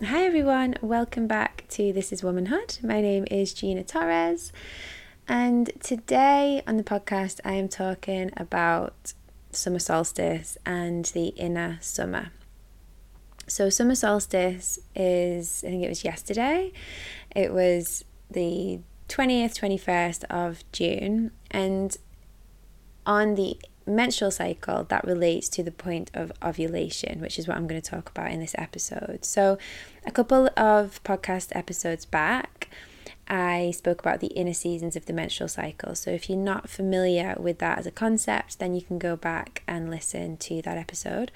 Hi everyone, welcome back to This is Womanhood. My name is Gina Torres, and today on the podcast I am talking about summer solstice and the inner summer. So, summer solstice is, I think it was yesterday, it was the 20th, 21st of June, and on the menstrual cycle that relates to the point of ovulation, which is what I'm going to talk about in this episode. So, a couple of podcast episodes back, I spoke about the inner seasons of the menstrual cycle. So, if you're not familiar with that as a concept, then you can go back and listen to that episode.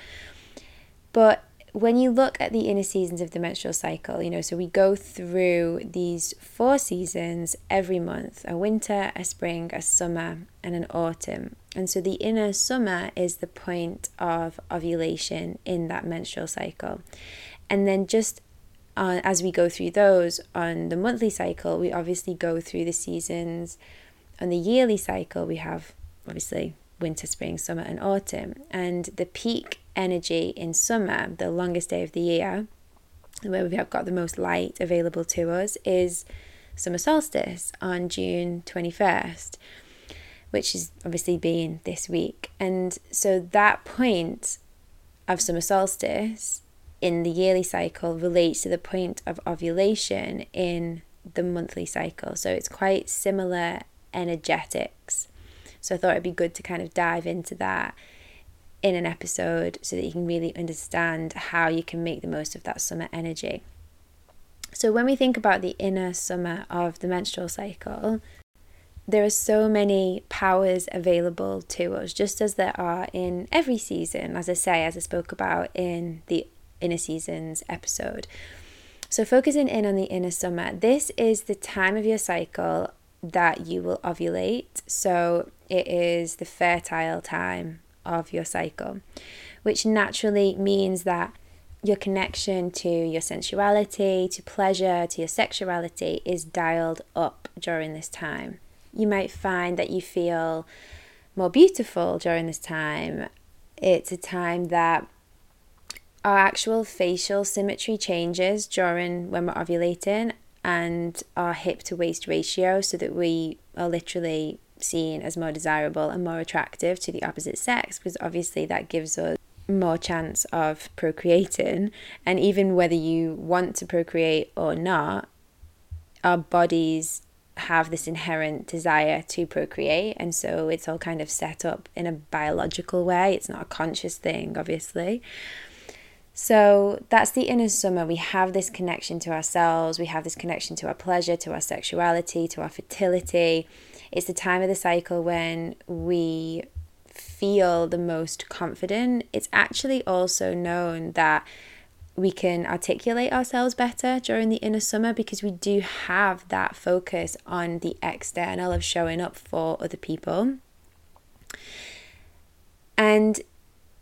But when you look at the inner seasons of the menstrual cycle, you know, so we go through these four seasons every month a winter, a spring, a summer, and an autumn. And so the inner summer is the point of ovulation in that menstrual cycle. And then just uh, as we go through those on the monthly cycle, we obviously go through the seasons. On the yearly cycle, we have obviously winter, spring, summer, and autumn. And the peak energy in summer, the longest day of the year, where we have got the most light available to us, is summer solstice on June 21st, which is obviously being this week. And so that point of summer solstice in the yearly cycle relates to the point of ovulation in the monthly cycle. So it's quite similar energetics. So I thought it'd be good to kind of dive into that in an episode so that you can really understand how you can make the most of that summer energy. So, when we think about the inner summer of the menstrual cycle, there are so many powers available to us, just as there are in every season, as I say, as I spoke about in the inner seasons episode. So, focusing in on the inner summer, this is the time of your cycle that you will ovulate. So, it is the fertile time of your cycle, which naturally means that your connection to your sensuality, to pleasure, to your sexuality is dialed up during this time. You might find that you feel more beautiful during this time. It's a time that our actual facial symmetry changes during when we're ovulating and our hip to waist ratio so that we are literally seen as more desirable and more attractive to the opposite sex because obviously that gives us more chance of procreating. And even whether you want to procreate or not our bodies have this inherent desire to procreate and so it's all kind of set up in a biological way. It's not a conscious thing obviously so that's the inner summer. We have this connection to ourselves, we have this connection to our pleasure, to our sexuality, to our fertility. It's the time of the cycle when we feel the most confident. It's actually also known that we can articulate ourselves better during the inner summer because we do have that focus on the external of showing up for other people. And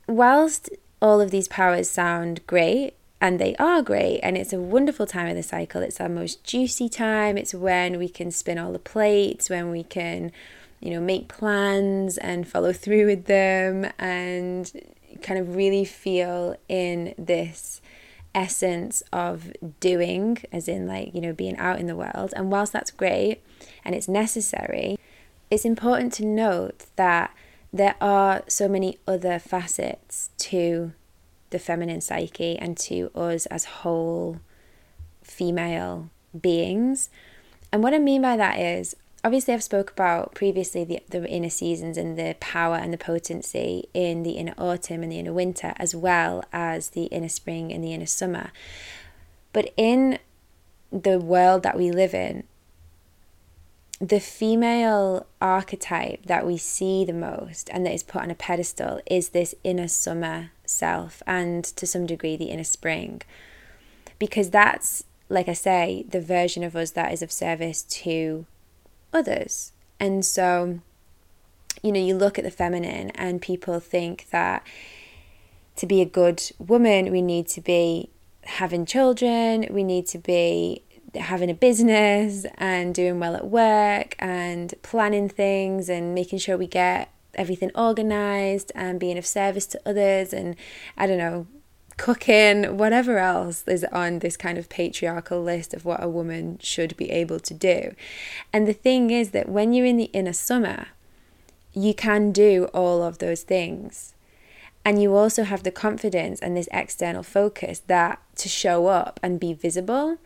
whilst all of these powers sound great, and they are great and it's a wonderful time of the cycle. It's our most juicy time. It's when we can spin all the plates when we can you know make plans and follow through with them and kind of really feel in this essence of doing as in like you know being out in the world. And whilst that's great and it's necessary it's important to note that there are so many other facets to the feminine psyche and to us as whole female beings. And what I mean by that is obviously I've spoke about previously the, the inner seasons and the power and the potency in the inner autumn and the inner winter as well as the inner spring and the inner summer. But in the world that we live in, the female archetype that we see the most and that is put on a pedestal is this inner summer self and to some degree the inner spring. Because that's, like I say, the version of us that is of service to others. And so, you know, you look at the feminine and people think that to be a good woman, we need to be having children, we need to be having a business and doing well at work and planning things and making sure we get everything organized and being of service to others and I don't know cooking, whatever else is on this kind of patriarchal list of what a woman should be able to do. And the thing is that when you're in the inner summer, you can do all of those things. And you also have the confidence and this external focus that to show up and be visible.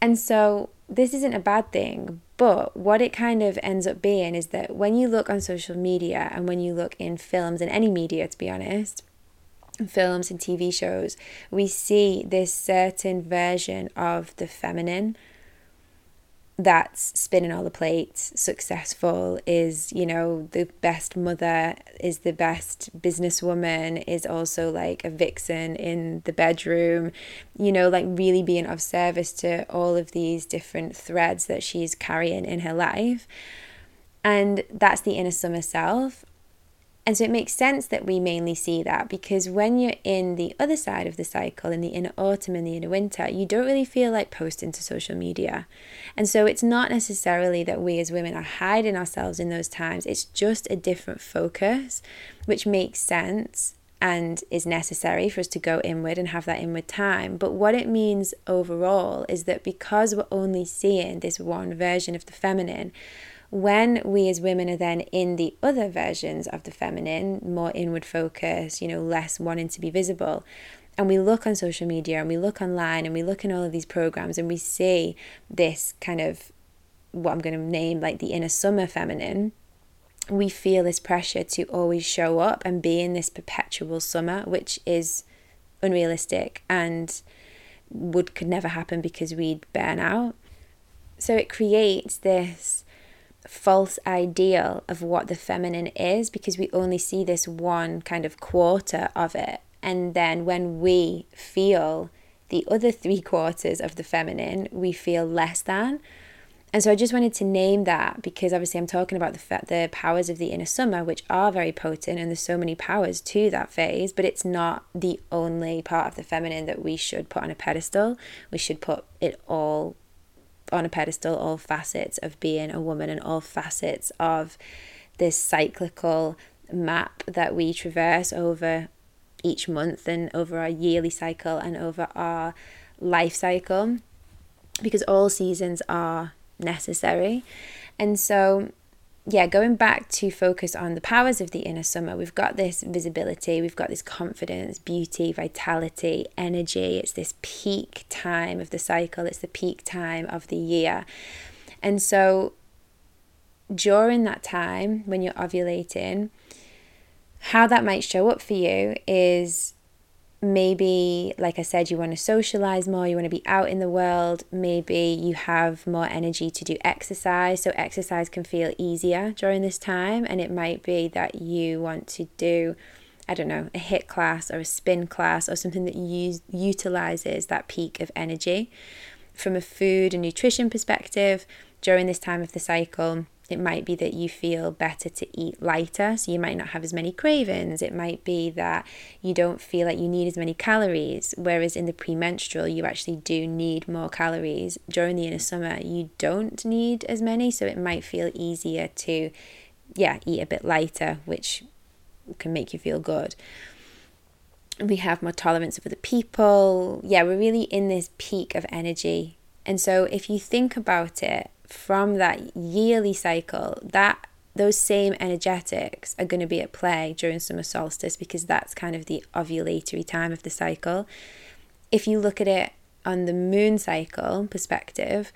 And so this isn't a bad thing, but what it kind of ends up being is that when you look on social media and when you look in films and any media, to be honest, films and TV shows, we see this certain version of the feminine that's spinning all the plates, successful, is, you know, the best mother, is the best businesswoman, is also like a vixen in the bedroom, you know, like really being of service to all of these different threads that she's carrying in her life. And that's the inner summer self. And so it makes sense that we mainly see that because when you're in the other side of the cycle, in the inner autumn and the inner winter, you don't really feel like posting to social media. And so it's not necessarily that we as women are hiding ourselves in those times, it's just a different focus, which makes sense and is necessary for us to go inward and have that inward time. But what it means overall is that because we're only seeing this one version of the feminine, when we as women are then in the other versions of the feminine, more inward focus, you know, less wanting to be visible, and we look on social media and we look online and we look in all of these programs and we see this kind of what I'm going to name like the inner summer feminine, we feel this pressure to always show up and be in this perpetual summer, which is unrealistic and would could never happen because we'd burn out. So it creates this false ideal of what the feminine is because we only see this one kind of quarter of it. And then when we feel the other three quarters of the feminine, we feel less than. And so I just wanted to name that because obviously I'm talking about the the powers of the inner summer, which are very potent, and there's so many powers to that phase. But it's not the only part of the feminine that we should put on a pedestal. We should put it all on a pedestal all facets of being a woman and all facets of this cyclical map that we traverse over each month and over our yearly cycle and over our life cycle because all seasons are necessary. And so yeah, going back to focus on the powers of the inner summer, we've got this visibility, we've got this confidence, beauty, vitality, energy. It's this peak time of the cycle, it's the peak time of the year. And so during that time when you're ovulating, how that might show up for you is maybe, like I said, you want to socialize more, you want to be out in the world, maybe you have more energy to do exercise. So, exercise can feel easier during this time, and it might be that you want to do. I don't know, a HIIT class or a spin class or something that use, utilizes that peak of energy. From a food and nutrition perspective, during this time of the cycle, it might be that you feel better to eat lighter, so you might not have as many cravings. It might be that you don't feel like you need as many calories, whereas in the premenstrual, you actually do need more calories. During the inner summer, you don't need as many, so it might feel easier to, yeah, eat a bit lighter, which can make you feel good. We have more tolerance of other people. Yeah, we're really in this peak of energy. And so if you think about it, from that yearly cycle, that those same energetics are going to be at play during summer solstice because that's kind of the ovulatory time of the cycle. If you look at it on the moon cycle perspective,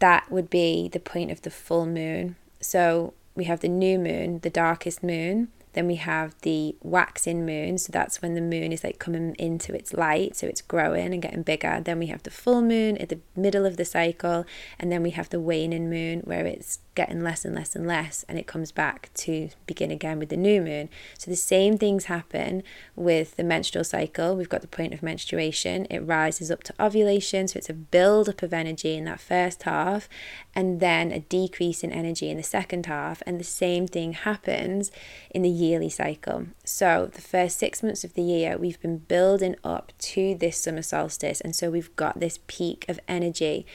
that would be the point of the full moon. So we have the new moon, the darkest moon, then we have the waxing moon, so that's when the moon is like coming into its light, so it's growing and getting bigger. Then we have the full moon at the middle of the cycle, and then we have the waning moon where it's getting less and less and less, and it comes back to begin again with the new moon. So the same things happen with the menstrual cycle. We've got the point of menstruation, it rises up to ovulation, so it's a build up of energy in that first half, and then a decrease in energy in the second half, and the same thing happens in the yearly cycle. So the first six months of the year, we've been building up to this summer solstice, and so we've got this peak of energy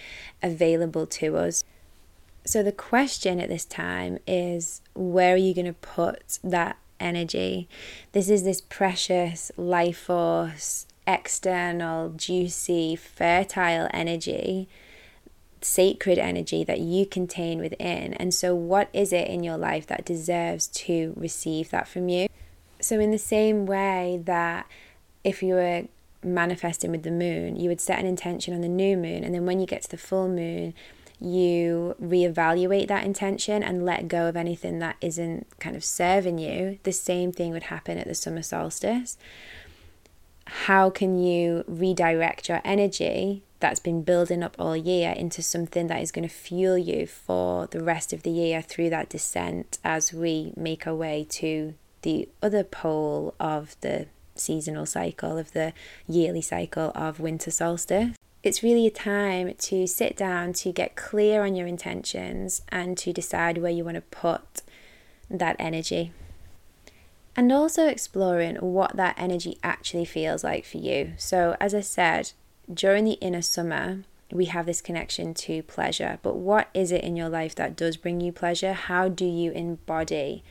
available to us. So the question at this time is where are you going to put that energy? This is this precious life force, external, juicy, fertile energy, sacred energy that you contain within. And so, what is it in your life that deserves to receive that from you? So, in the same way that if you were manifesting with the moon, you would set an intention on the new moon, and then when you get to the full moon, you reevaluate that intention and let go of anything that isn't kind of serving you. The same thing would happen at the summer solstice. How can you redirect your energy that's been building up all year into something that is going to fuel you for the rest of the year through that descent as we make our way to the other pole of the seasonal cycle, of the yearly cycle of winter solstice. It's really a time to sit down, to get clear on your intentions, and to decide where you want to put that energy. And also exploring what that energy actually feels like for you. So, as I said, during the inner summer, we have this connection to pleasure. But what is it in your life that does bring you pleasure? How do you embody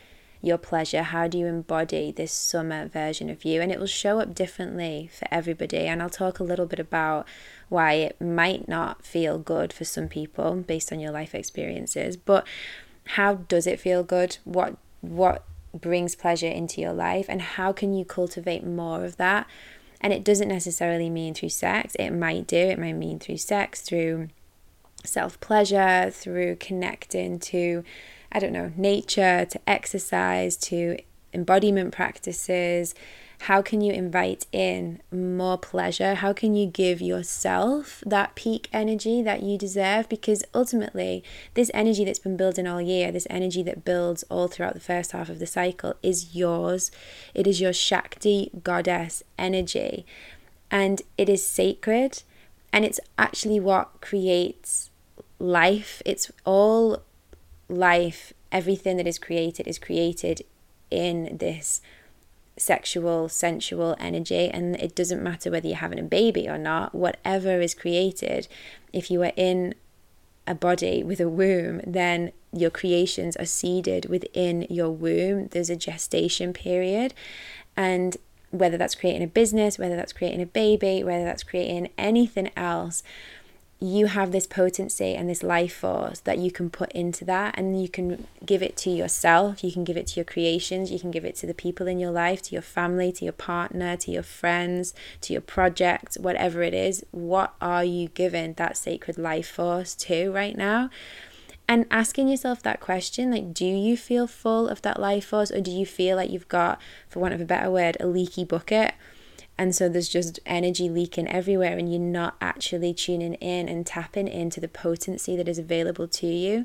your pleasure? How do you embody this summer version of you? And it will show up differently for everybody. And I'll talk a little bit about why it might not feel good for some people based on your life experiences. But how does it feel good? What what brings pleasure into your life and how can you cultivate more of that? And it doesn't necessarily mean through sex. It might do. It might mean through sex, through self pleasure, through connecting to I don't know, nature, to exercise, to embodiment practices? How can you invite in more pleasure? How can you give yourself that peak energy that you deserve? Because ultimately, this energy that's been building all year, this energy that builds all throughout the first half of the cycle, is yours. It is your Shakti goddess energy. And it is sacred. And it's actually what creates life. It's all life, everything that is created is created in this sexual, sensual energy. And it doesn't matter whether you're having a baby or not, whatever is created, if you are in a body with a womb, then your creations are seeded within your womb. There's a gestation period. And whether that's creating a business, whether that's creating a baby, whether that's creating anything else, you have this potency and this life force that you can put into that and you can give it to yourself you can give it to your creations you can give it to the people in your life to your family to your partner to your friends to your project whatever it is. What are you giving that sacred life force to right now? And asking yourself that question like do you feel full of that life force or do you feel like you've got for want of a better word a leaky bucket and so there's just energy leaking everywhere, and you're not actually tuning in and tapping into the potency that is available to you.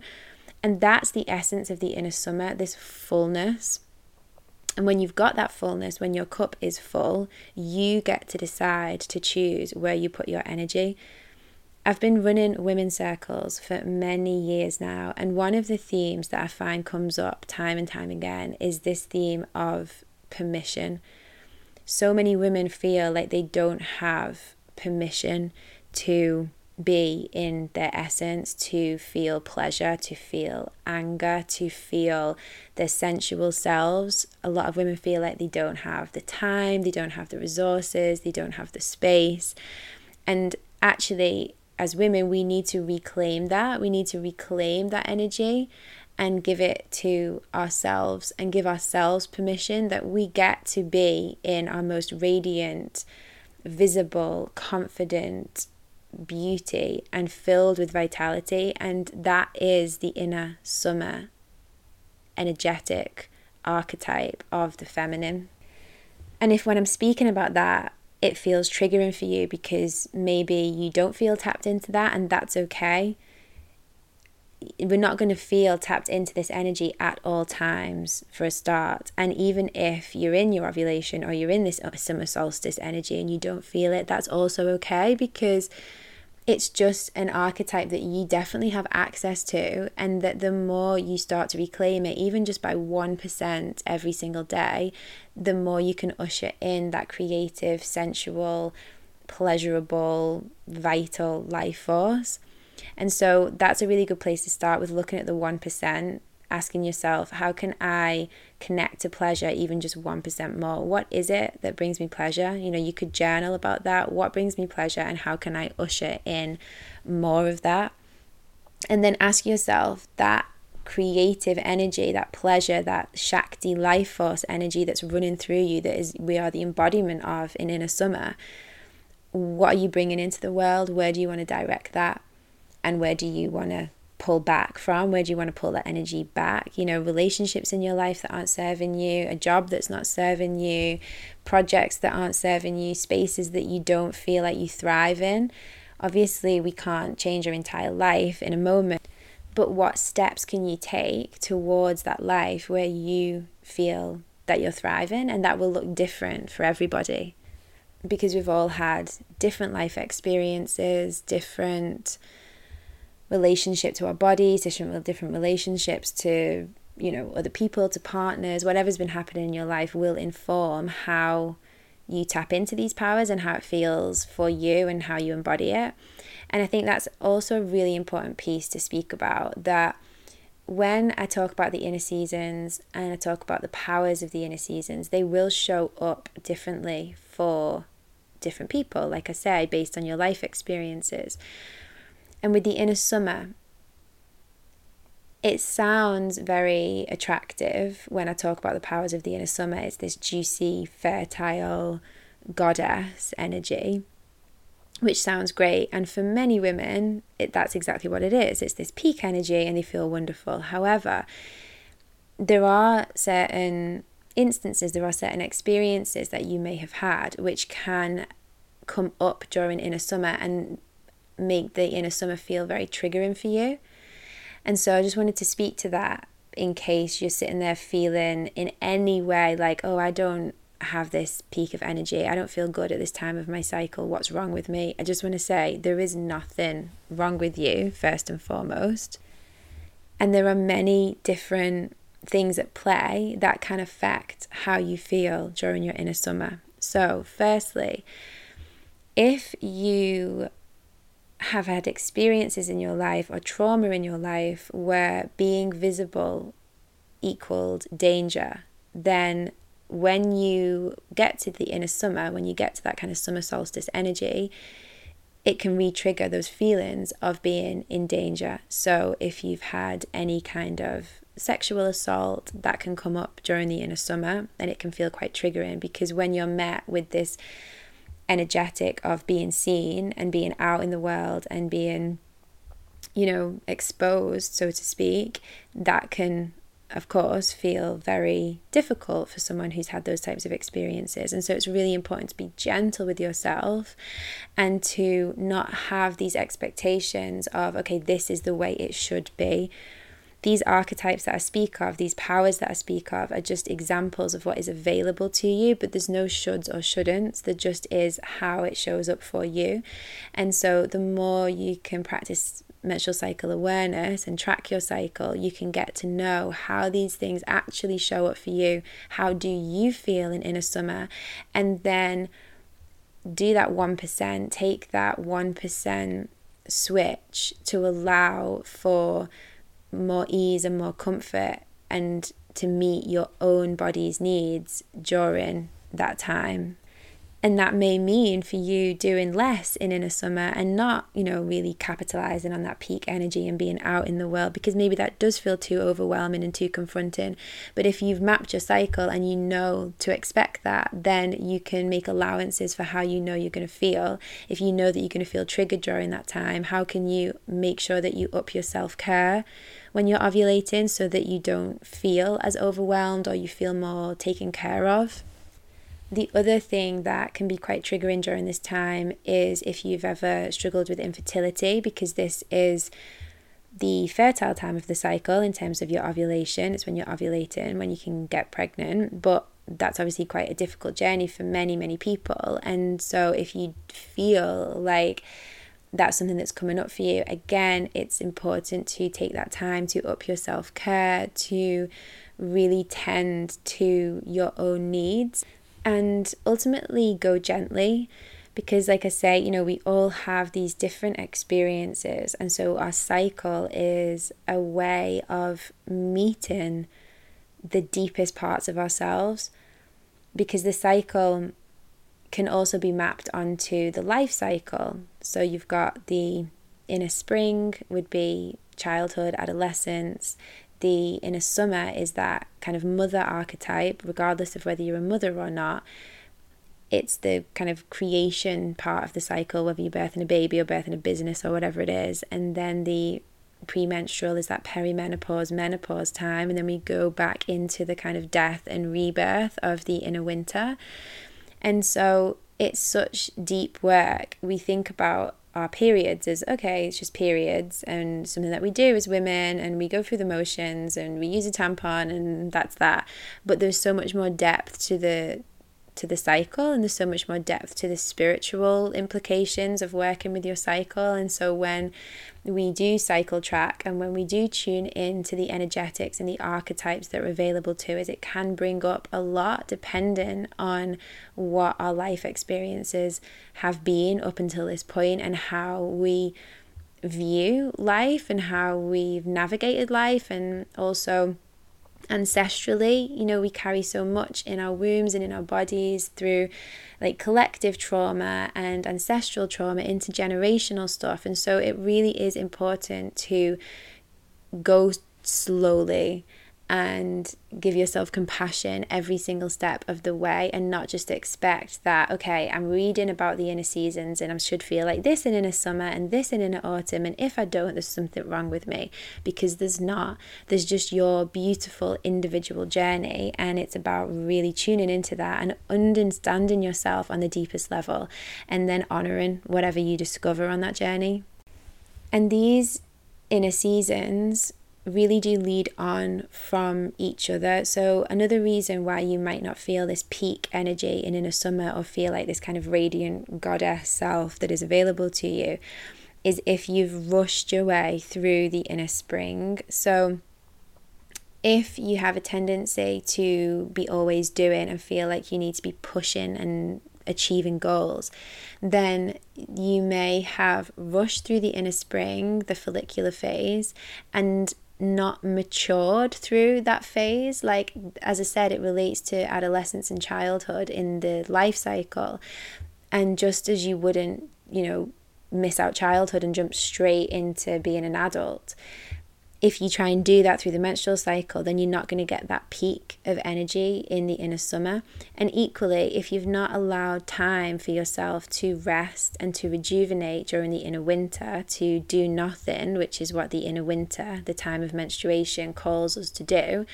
And that's the essence of the inner summer this fullness. And when you've got that fullness, when your cup is full, you get to decide to choose where you put your energy. I've been running women's circles for many years now, and one of the themes that I find comes up time and time again is this theme of permission so many women feel like they don't have permission to be in their essence, to feel pleasure, to feel anger, to feel their sensual selves. A lot of women feel like they don't have the time, they don't have the resources, they don't have the space. And actually, as women, we need to reclaim that. We need to reclaim that energy and give it to ourselves and give ourselves permission that we get to be in our most radiant, visible, confident beauty and filled with vitality. And that is the inner summer energetic archetype of the feminine. And if when I'm speaking about that, it feels triggering for you because maybe you don't feel tapped into that, and that's okay we're not going to feel tapped into this energy at all times for a start. And even if you're in your ovulation or you're in this uh, summer solstice energy and you don't feel it, that's also okay because it's just an archetype that you definitely have access to. And that the more you start to reclaim it, even just by 1% every single day, the more you can usher in that creative, sensual, pleasurable, vital life force. And so that's a really good place to start with looking at the 1% asking yourself, how can I connect to pleasure even just 1% more? What is it that brings me pleasure? You know, you could journal about that. What brings me pleasure, and how can I usher in more of that? And then ask yourself that creative energy, that pleasure, that Shakti life force energy that's running through you, that is we are the embodiment of in Inner Summer. What are you bringing into the world? Where do you want to direct that? And where do you want to pull back from? Where do you want to pull that energy back? You know, relationships in your life that aren't serving you, a job that's not serving you, projects that aren't serving you, spaces that you don't feel like you thrive in. Obviously, we can't change our entire life in a moment, but what steps can you take towards that life where you feel that you're thriving? And that will look different for everybody because we've all had different life experiences, different relationship to our bodies, different different relationships to you know other people, to partners, whatever's been happening in your life will inform how you tap into these powers and how it feels for you and how you embody it. And I think that's also a really important piece to speak about that when I talk about the inner seasons and I talk about the powers of the inner seasons, they will show up differently for different people, like I say, based on your life experiences. And with the inner summer, it sounds very attractive when I talk about the powers of the inner summer. It's this juicy, fertile goddess energy, which sounds great. And for many women, it, that's exactly what it is it's this peak energy and they feel wonderful. However, there are certain instances, there are certain experiences that you may have had which can come up during inner summer and make the inner summer feel very triggering for you. And so I just wanted to speak to that in case you're sitting there feeling in any way like, oh, I don't have this peak of energy. I don't feel good at this time of my cycle. What's wrong with me? I just want to say there is nothing wrong with you, first and foremost. And there are many different things at play that can affect how you feel during your inner summer. So, firstly, if you have had experiences in your life or trauma in your life where being visible equaled danger, then when you get to the inner summer, when you get to that kind of summer solstice energy, it can re trigger those feelings of being in danger. So, if you've had any kind of sexual assault, that can come up during the inner summer and it can feel quite triggering because when you're met with this energetic of being seen and being out in the world and being you know exposed so to speak that can of course feel very difficult for someone who's had those types of experiences. And so it's really important to be gentle with yourself and to not have these expectations of okay this is the way it should be these archetypes that I speak of, these powers that I speak of, are just examples of what is available to you, but there's no shoulds or shouldn'ts. There just is how it shows up for you. And so the more you can practice menstrual cycle awareness and track your cycle, you can get to know how these things actually show up for you. How do you feel in inner summer? And then do that 1%, take that 1% switch to allow for more ease and more comfort and to meet your own body's needs during that time. And that may mean for you doing less in inner summer and not, you know, really capitalizing on that peak energy and being out in the world because maybe that does feel too overwhelming and too confronting. But if you've mapped your cycle and you know to expect that, then you can make allowances for how you know you're going to feel. If you know that you're going to feel triggered during that time, how can you make sure that you up your self care? When you're ovulating so that you don't feel as overwhelmed or you feel more taken care of. The other thing that can be quite triggering during this time is if you've ever struggled with infertility, because this is the fertile time of the cycle in terms of your ovulation. It's when you're ovulating, when you can get pregnant, but that's obviously quite a difficult journey for many, many people. And so if you feel like that's something that's coming up for you, again, it's important to take that time to up your self care, to really tend to your own needs, and ultimately go gently because like i say you know we all have these different experiences and so our cycle is a way of meeting the deepest parts of ourselves because the cycle can also be mapped onto the life cycle so you've got the inner spring would be childhood adolescence the inner summer is that kind of mother archetype regardless of whether you're a mother or not it's the kind of creation part of the cycle, whether you're birthing a baby or birthing a business or whatever it is. And then the premenstrual is that perimenopause, menopause time. And then we go back into the kind of death and rebirth of the inner winter. And so it's such deep work. We think about our periods as okay, it's just periods and something that we do as women and we go through the motions and we use a tampon and that's that. But there's so much more depth to the to the cycle and there's so much more depth to the spiritual implications of working with your cycle. And so when we do cycle track and when we do tune in to the energetics and the archetypes that are available to us it can bring up a lot depending on what our life experiences have been up until this point and how we view life and how we've navigated life and also ancestrally you know we carry so much in our wombs and in our bodies through like collective trauma and ancestral trauma intergenerational stuff. And so it really is important to go slowly and give yourself compassion every single step of the way and not just expect that okay i'm reading about the inner seasons and i should feel like this in inner summer and this in inner autumn and if i don't there's something wrong with me. Because there's not. There's just your beautiful individual journey and it's about really tuning into that and understanding yourself on the deepest level and then honoring whatever you discover on that journey. And these inner seasons really do lead on from each other. So, another reason why you might not feel this peak energy in inner summer or feel like this kind of radiant goddess self that is available to you is if you've rushed your way through the inner spring. So, if you have a tendency to be always doing and feel like you need to be pushing and achieving goals, then you may have rushed through the inner spring, the follicular phase, and not matured through that phase. Like, as I said, it relates to adolescence and childhood in the life cycle. And just as you wouldn't, you know, miss out childhood and jump straight into being an adult, if you try and do that through the menstrual cycle, then you're not going to get that peak of energy in the inner summer. And equally, if you've not allowed time for yourself to rest and to rejuvenate during the inner winter, to do nothing, which is what the inner winter, the time of menstruation, calls us to do,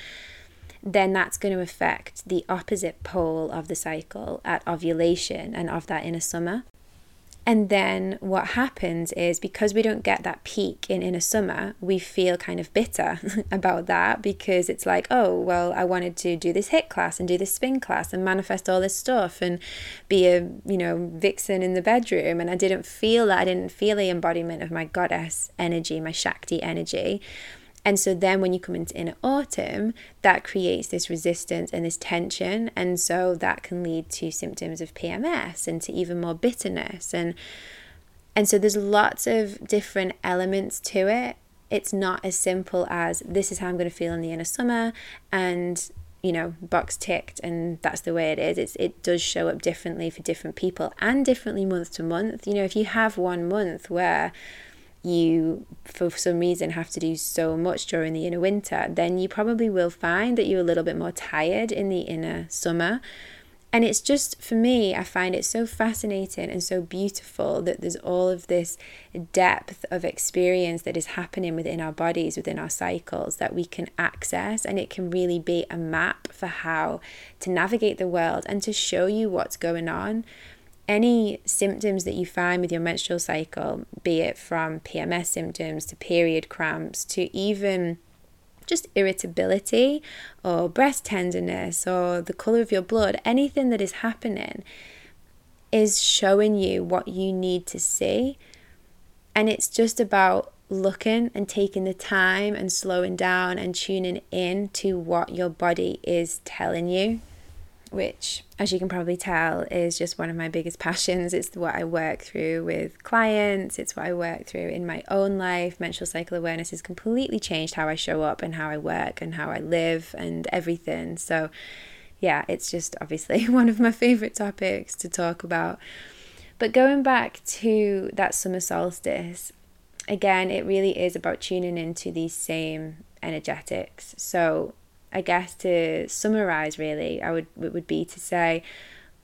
then that's going to affect the opposite pole of the cycle at ovulation and of that inner summer. And then what happens is because we don't get that peak in inner summer, we feel kind of bitter about that because it's like, oh, well, I wanted to do this HIIT class and do this spin class and manifest all this stuff and be a, you know, vixen in the bedroom. And I didn't feel that. I didn't feel the embodiment of my goddess energy, my Shakti energy. And so then when you come into inner autumn, that creates this resistance and this tension. And so that can lead to symptoms of PMS and to even more bitterness. And and so there's lots of different elements to it. It's not as simple as this is how I'm going to feel in the inner summer and you know, box ticked and that's the way it is. It's it does show up differently for different people and differently month to month. You know, if you have one month where you for some reason have to do so much during the inner winter, then you probably will find that you're a little bit more tired in the inner summer. And it's just for me, I find it so fascinating and so beautiful that there's all of this depth of experience that is happening within our bodies, within our cycles that we can access. And it can really be a map for how to navigate the world and to show you what's going on any symptoms that you find with your menstrual cycle, be it from PMS symptoms to period cramps to even just irritability or breast tenderness or the color of your blood, anything that is happening is showing you what you need to see. And it's just about looking and taking the time and slowing down and tuning in to what your body is telling you which, as you can probably tell, is just one of my biggest passions. It's what I work through with clients, it's what I work through in my own life. Menstrual cycle awareness has completely changed how I show up and how I work and how I live and everything. So, yeah, it's just obviously one of my favorite topics to talk about. But going back to that summer solstice, again, it really is about tuning into these same energetics. So, I guess to summarize, really, I would it would be to say,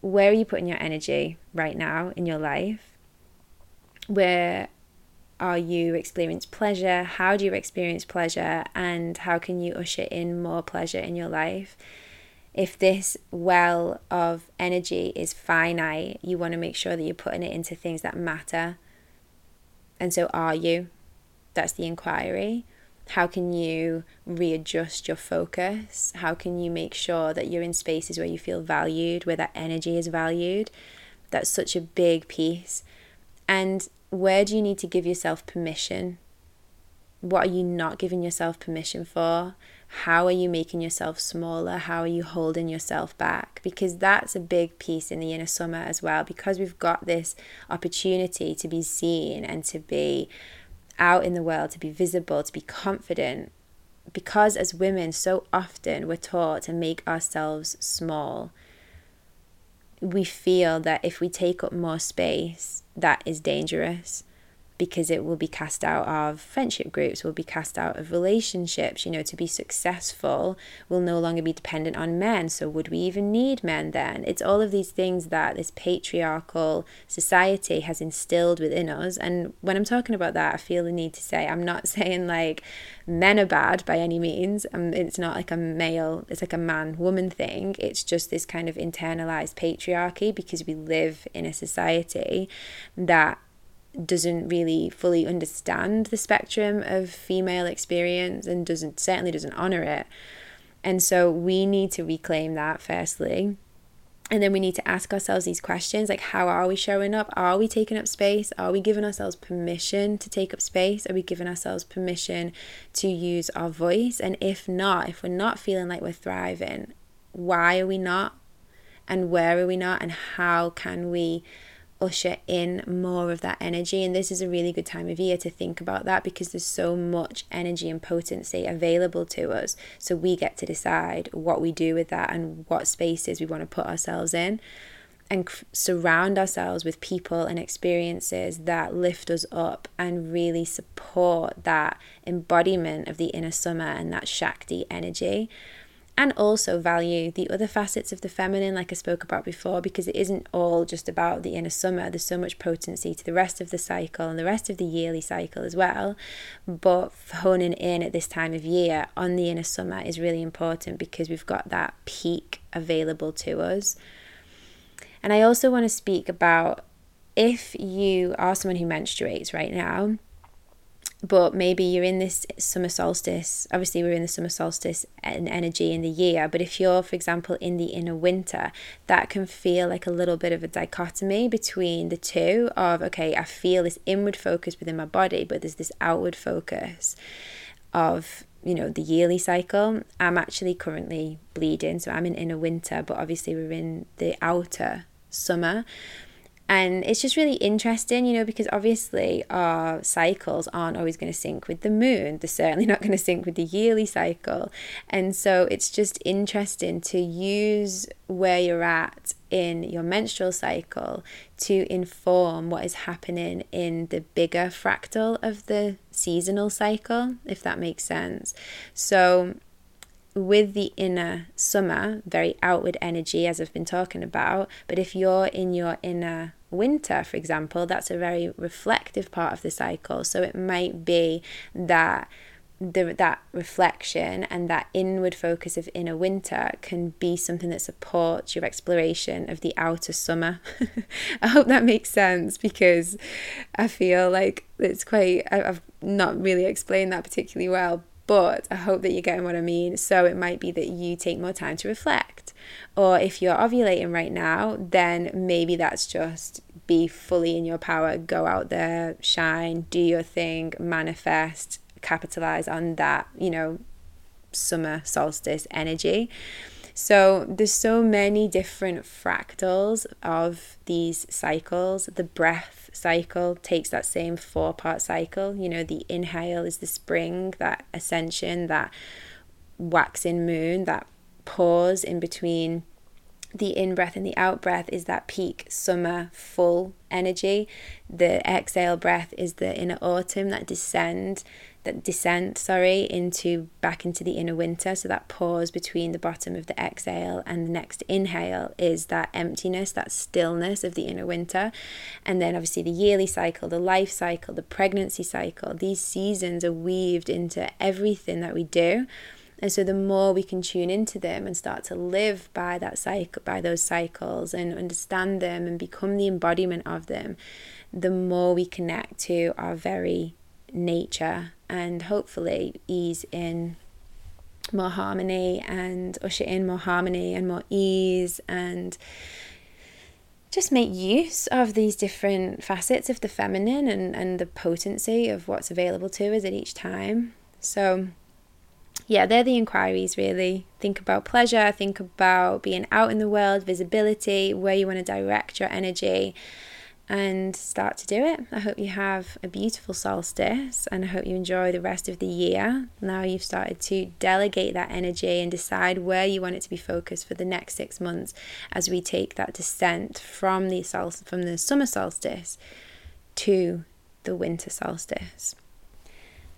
where are you putting your energy right now in your life? Where are you experiencing pleasure? How do you experience pleasure? And how can you usher in more pleasure in your life? If this well of energy is finite, you want to make sure that you're putting it into things that matter. And so, are you? That's the inquiry. How can you readjust your focus? How can you make sure that you're in spaces where you feel valued, where that energy is valued? That's such a big piece. And where do you need to give yourself permission? What are you not giving yourself permission for? How are you making yourself smaller? How are you holding yourself back? Because that's a big piece in the inner summer as well. Because we've got this opportunity to be seen and to be out in the world, to be visible, to be confident. Because as women, so often we're taught to make ourselves small. We feel that if we take up more space, that is dangerous because it will be cast out of friendship groups, will be cast out of relationships. You know, to be successful will no longer be dependent on men. So, would we even need men then? It's all of these things that this patriarchal society has instilled within us. And when I'm talking about that, I feel the need to say, I'm not saying like men are bad by any means. Um, it's not like a male, it's like a man woman thing. It's just this kind of internalized patriarchy because we live in a society that doesn't really fully understand the spectrum of female experience and doesn't certainly doesn't honor it. And so we need to reclaim that firstly. And then we need to ask ourselves these questions like, how are we showing up? Are we taking up space? Are we giving ourselves permission to take up space? Are we giving ourselves permission to use our voice? And if not, if we're not feeling like we're thriving, why are we not? And where are we not? And how can we usher in more of that energy. And this is a really good time of year to think about that because there's so much energy and potency available to us. So we get to decide what we do with that and what spaces we want to put ourselves in and surround ourselves with people and experiences that lift us up and really support that embodiment of the inner summer and that Shakti energy and also value the other facets of the feminine, like I spoke about before, because it isn't all just about the inner summer. There's so much potency to the rest of the cycle and the rest of the yearly cycle as well. But honing in at this time of year on the inner summer is really important because we've got that peak available to us. And I also want to speak about if you are someone who menstruates right now but maybe you're in this summer solstice obviously we're in the summer solstice and energy in the year but if you're for example in the inner winter that can feel like a little bit of a dichotomy between the two of okay i feel this inward focus within my body but there's this outward focus of you know the yearly cycle. I'm actually currently bleeding so i'm in inner winter but obviously we're in the outer summer and it's just really interesting, you know, because obviously our cycles aren't always going to sync with the moon. They're certainly not going to sync with the yearly cycle. And so it's just interesting to use where you're at in your menstrual cycle to inform what is happening in the bigger fractal of the seasonal cycle, if that makes sense. So with the inner summer, very outward energy, as I've been talking about, but if you're in your inner winter, for example, that's a very reflective part of the cycle. So it might be that the, that reflection and that inward focus of inner winter can be something that supports your exploration of the outer summer. I hope that makes sense because I feel like it's quite, I've not really explained that particularly well, but I hope that you're getting what I mean. So it might be that you take more time to reflect. Or if you're ovulating right now, then maybe that's just be fully in your power, go out there, shine, do your thing, manifest, capitalize on that, you know, summer solstice energy. So there's so many different fractals of these cycles. The breath cycle takes that same four part cycle. You know, the inhale is the spring, that ascension, that waxing moon, that pause in between the in breath and the out breath is that peak summer full energy. The exhale breath is the inner autumn, that descend, that descent, sorry, into back into the inner winter. So that pause between the bottom of the exhale and the next inhale is that emptiness, that stillness of the inner winter. And then obviously the yearly cycle, the life cycle, the pregnancy cycle, these seasons are weaved into everything that we do. And so the more we can tune into them and start to live by that cycle by those cycles and understand them and become the embodiment of them, the more we connect to our very nature and hopefully ease in more harmony and usher in more harmony and more ease and just make use of these different facets of the feminine and, and the potency of what's available to us at each time. So yeah, they're the inquiries really. Think about pleasure, think about being out in the world, visibility, where you want to direct your energy, and start to do it. I hope you have a beautiful solstice and I hope you enjoy the rest of the year. Now you've started to delegate that energy and decide where you want it to be focused for the next six months as we take that descent from the sol- from the summer solstice to the winter solstice.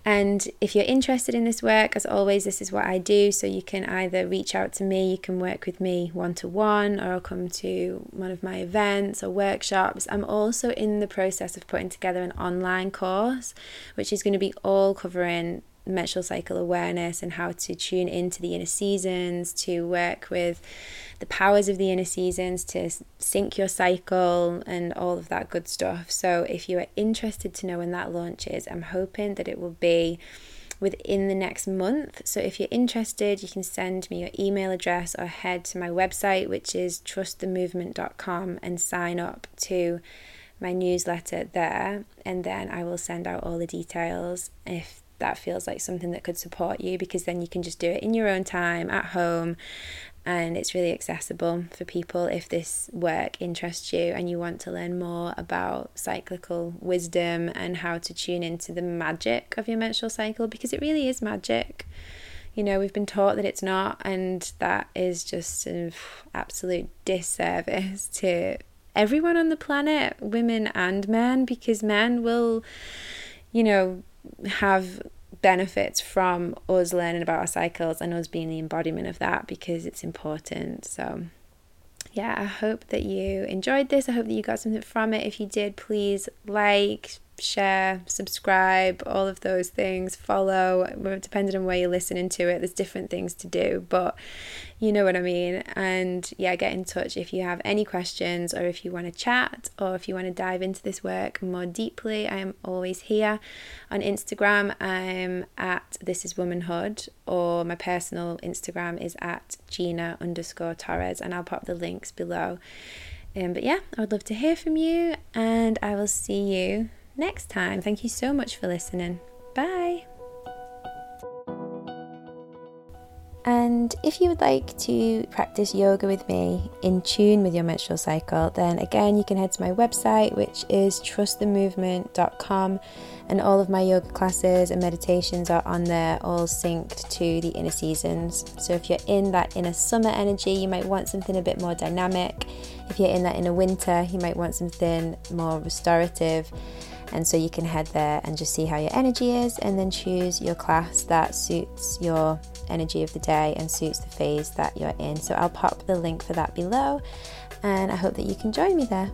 And if you're interested in this work, as always, this is what I do. So you can either reach out to me, you can work with me one to one, or I'll come to one of my events or workshops. I'm also in the process of putting together an online course, which is going to be all covering menstrual cycle awareness and how to tune into the inner seasons, to work with the powers of the inner seasons, to sync your cycle, and all of that good stuff. So, if you are interested to know when that launches, I'm hoping that it will be within the next month. So, if you're interested, you can send me your email address or head to my website, which is trustthemovement.com, and sign up to my newsletter there. And then I will send out all the details if that feels like something that could support you because then you can just do it in your own time at home and it's really accessible for people if this work interests you and you want to learn more about cyclical wisdom and how to tune into the magic of your menstrual cycle because it really is magic. You know, we've been taught that it's not, and that is just an absolute disservice to everyone on the planet, women and men, because men will, you know, have benefits from us learning about our cycles and us being the embodiment of that because it's important. So, yeah, I hope that you enjoyed this. I hope that you got something from it. If you did, please like, share, subscribe, all of those things, follow, depending on where you're listening to it. There's different things to do, but you know what I mean. And yeah, get in touch if you have any questions or if you want to chat or if you want to dive into this work more deeply. I am always here on Instagram. I'm at This Is Womanhood, or my personal Instagram is at Gina underscore Torres, and I'll pop the links below. Um, but yeah, I would love to hear from you, and I will see you next time. Thank you so much for listening. Bye. And if you would like to practice yoga with me in tune with your menstrual cycle, then again, you can head to my website, which is trustthemovement.com. And all of my yoga classes and meditations are on there, all synced to the inner seasons. So if you're in that inner summer energy, you might want something a bit more dynamic. If you're in that inner winter, you might want something more restorative. And so you can head there and just see how your energy is and then choose your class that suits your energy of the day and suits the phase that you're in. So I'll pop the link for that below and I hope that you can join me there.